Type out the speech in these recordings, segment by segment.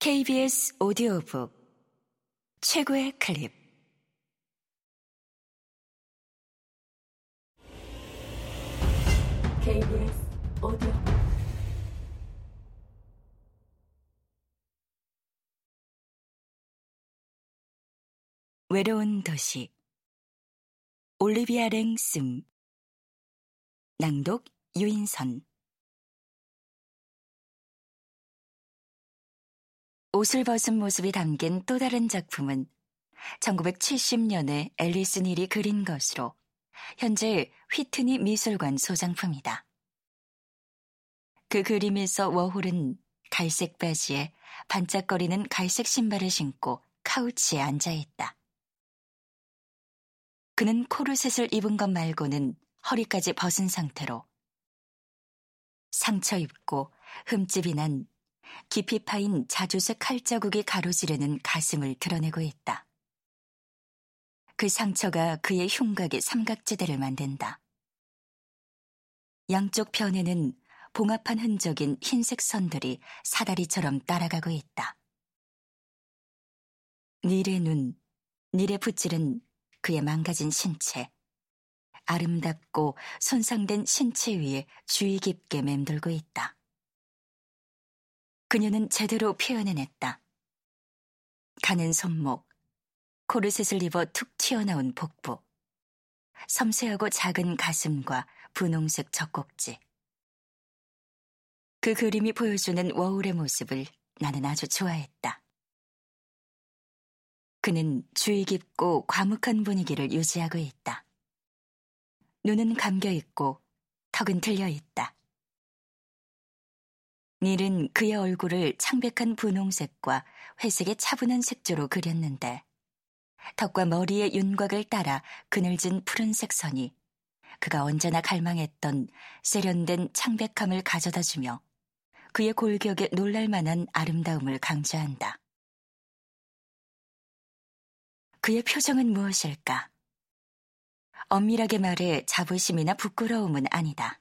KBS 오디오북 최고의 클립. KBS 오디오 외로운 도시. 올리비아 랭슨 낭독 유인선 옷을 벗은 모습이 담긴 또 다른 작품은 1970년에 앨리스 닐이 그린 것으로 현재 휘트니 미술관 소장품이다. 그 그림에서 워홀은 갈색 바지에 반짝거리는 갈색 신발을 신고 카우치에 앉아 있다. 그는 코르셋을 입은 것 말고는 허리까지 벗은 상태로 상처 입고 흠집이 난 깊이 파인 자주색 칼자국이 가로지르는 가슴을 드러내고 있다. 그 상처가 그의 흉곽의 삼각지대를 만든다. 양쪽 편에는 봉합한 흔적인 흰색 선들이 사다리처럼 따라가고 있다. 닐의 눈, 닐의 붓질은 그의 망가진 신체, 아름답고 손상된 신체 위에 주의 깊게 맴돌고 있다. 그녀는 제대로 표현해냈다. 가는 손목, 코르셋을 입어 툭 튀어나온 복부, 섬세하고 작은 가슴과 분홍색 젖꼭지. 그 그림이 보여주는 워울의 모습을 나는 아주 좋아했다. 그는 주의 깊고 과묵한 분위기를 유지하고 있다. 눈은 감겨 있고 턱은 들려 있다. 닐은 그의 얼굴을 창백한 분홍색과 회색의 차분한 색조로 그렸는데 턱과 머리의 윤곽을 따라 그늘진 푸른색 선이 그가 언제나 갈망했던 세련된 창백함을 가져다 주며 그의 골격에 놀랄 만한 아름다움을 강조한다. 그의 표정은 무엇일까? 엄밀하게 말해 자부심이나 부끄러움은 아니다.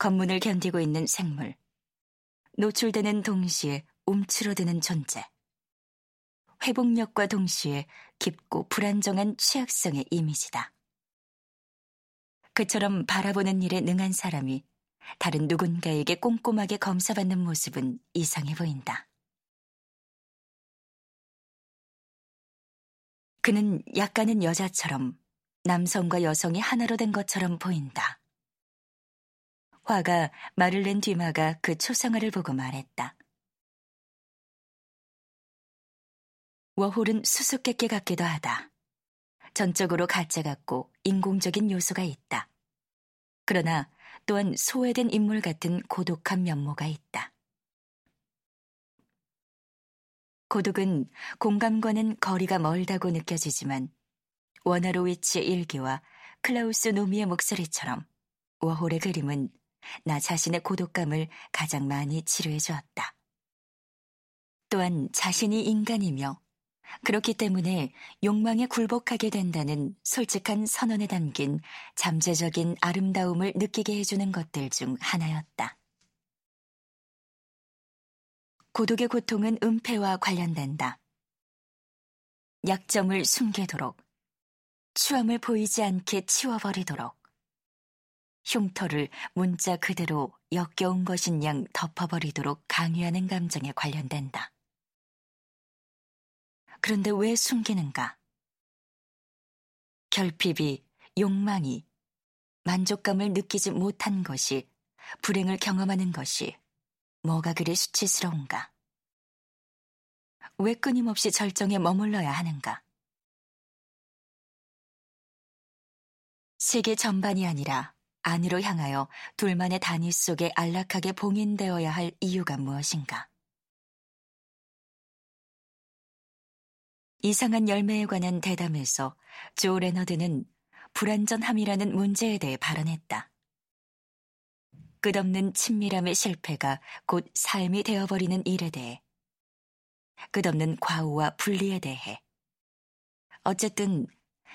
검문을 견디고 있는 생물. 노출되는 동시에 움츠러드는 존재. 회복력과 동시에 깊고 불안정한 취약성의 이미지다. 그처럼 바라보는 일에 능한 사람이 다른 누군가에게 꼼꼼하게 검사받는 모습은 이상해 보인다. 그는 약간은 여자처럼 남성과 여성이 하나로 된 것처럼 보인다. 화가 말을 낸 뒤마가 그 초상화를 보고 말했다. 워홀은 수수께끼 같기도 하다. 전적으로 가짜 같고 인공적인 요소가 있다. 그러나 또한 소외된 인물 같은 고독한 면모가 있다. 고독은 공감과는 거리가 멀다고 느껴지지만 원하로위치의 일기와 클라우스 노미의 목소리처럼 워홀의 그림은 나 자신의 고독감을 가장 많이 치료해 주었다. 또한 자신이 인간이며 그렇기 때문에 욕망에 굴복하게 된다는 솔직한 선언에 담긴 잠재적인 아름다움을 느끼게 해주는 것들 중 하나였다. 고독의 고통은 은폐와 관련된다. 약점을 숨기도록, 추함을 보이지 않게 치워버리도록, 흉터를 문자 그대로 역겨운 것인 양 덮어버리도록 강요하는 감정에 관련된다. 그런데 왜 숨기는가? 결핍이, 욕망이, 만족감을 느끼지 못한 것이, 불행을 경험하는 것이 뭐가 그리 수치스러운가? 왜 끊임없이 절정에 머물러야 하는가? 세계 전반이 아니라 안으로 향하여 둘만의 단위 속에 안락하게 봉인되어야 할 이유가 무엇인가? 이상한 열매에 관한 대담에서 조 레너드는 불완전함이라는 문제에 대해 발언했다. 끝없는 친밀함의 실패가 곧 삶이 되어버리는 일에 대해, 끝없는 과오와 분리에 대해, 어쨌든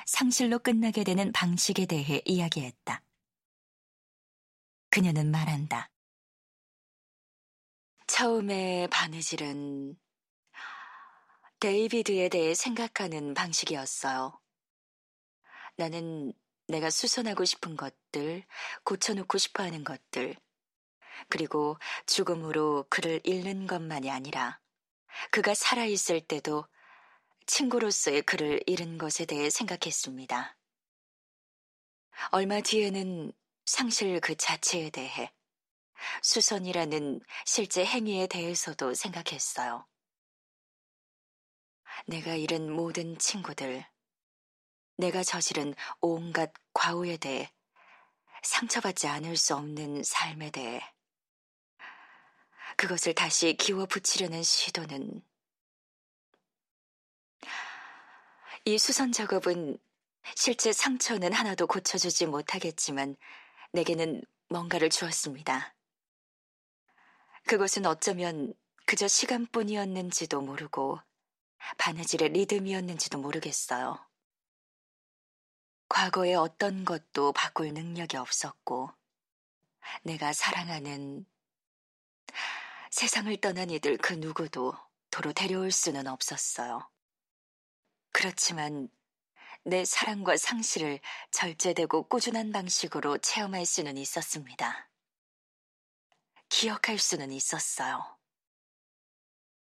상실로 끝나게 되는 방식에 대해 이야기했다. 그녀는 말한다. 처음에 바느질은 데이비드에 대해 생각하는 방식이었어요. 나는 내가 수선하고 싶은 것들, 고쳐놓고 싶어 하는 것들, 그리고 죽음으로 그를 잃는 것만이 아니라 그가 살아있을 때도 친구로서의 그를 잃은 것에 대해 생각했습니다. 얼마 뒤에는 상실 그 자체에 대해 수선이라는 실제 행위에 대해서도 생각했어요. 내가 잃은 모든 친구들, 내가 저지른 온갖 과오에 대해 상처받지 않을 수 없는 삶에 대해 그것을 다시 기워 붙이려는 시도는 이 수선 작업은 실제 상처는 하나도 고쳐주지 못하겠지만 내게는 뭔가를 주었습니다. 그것은 어쩌면 그저 시간뿐이었는지도 모르고 바느질의 리듬이었는지도 모르겠어요. 과거의 어떤 것도 바꿀 능력이 없었고, 내가 사랑하는 세상을 떠난 이들 그 누구도 도로 데려올 수는 없었어요. 그렇지만 내 사랑과 상실을 절제되고 꾸준한 방식으로 체험할 수는 있었습니다. 기억할 수는 있었어요.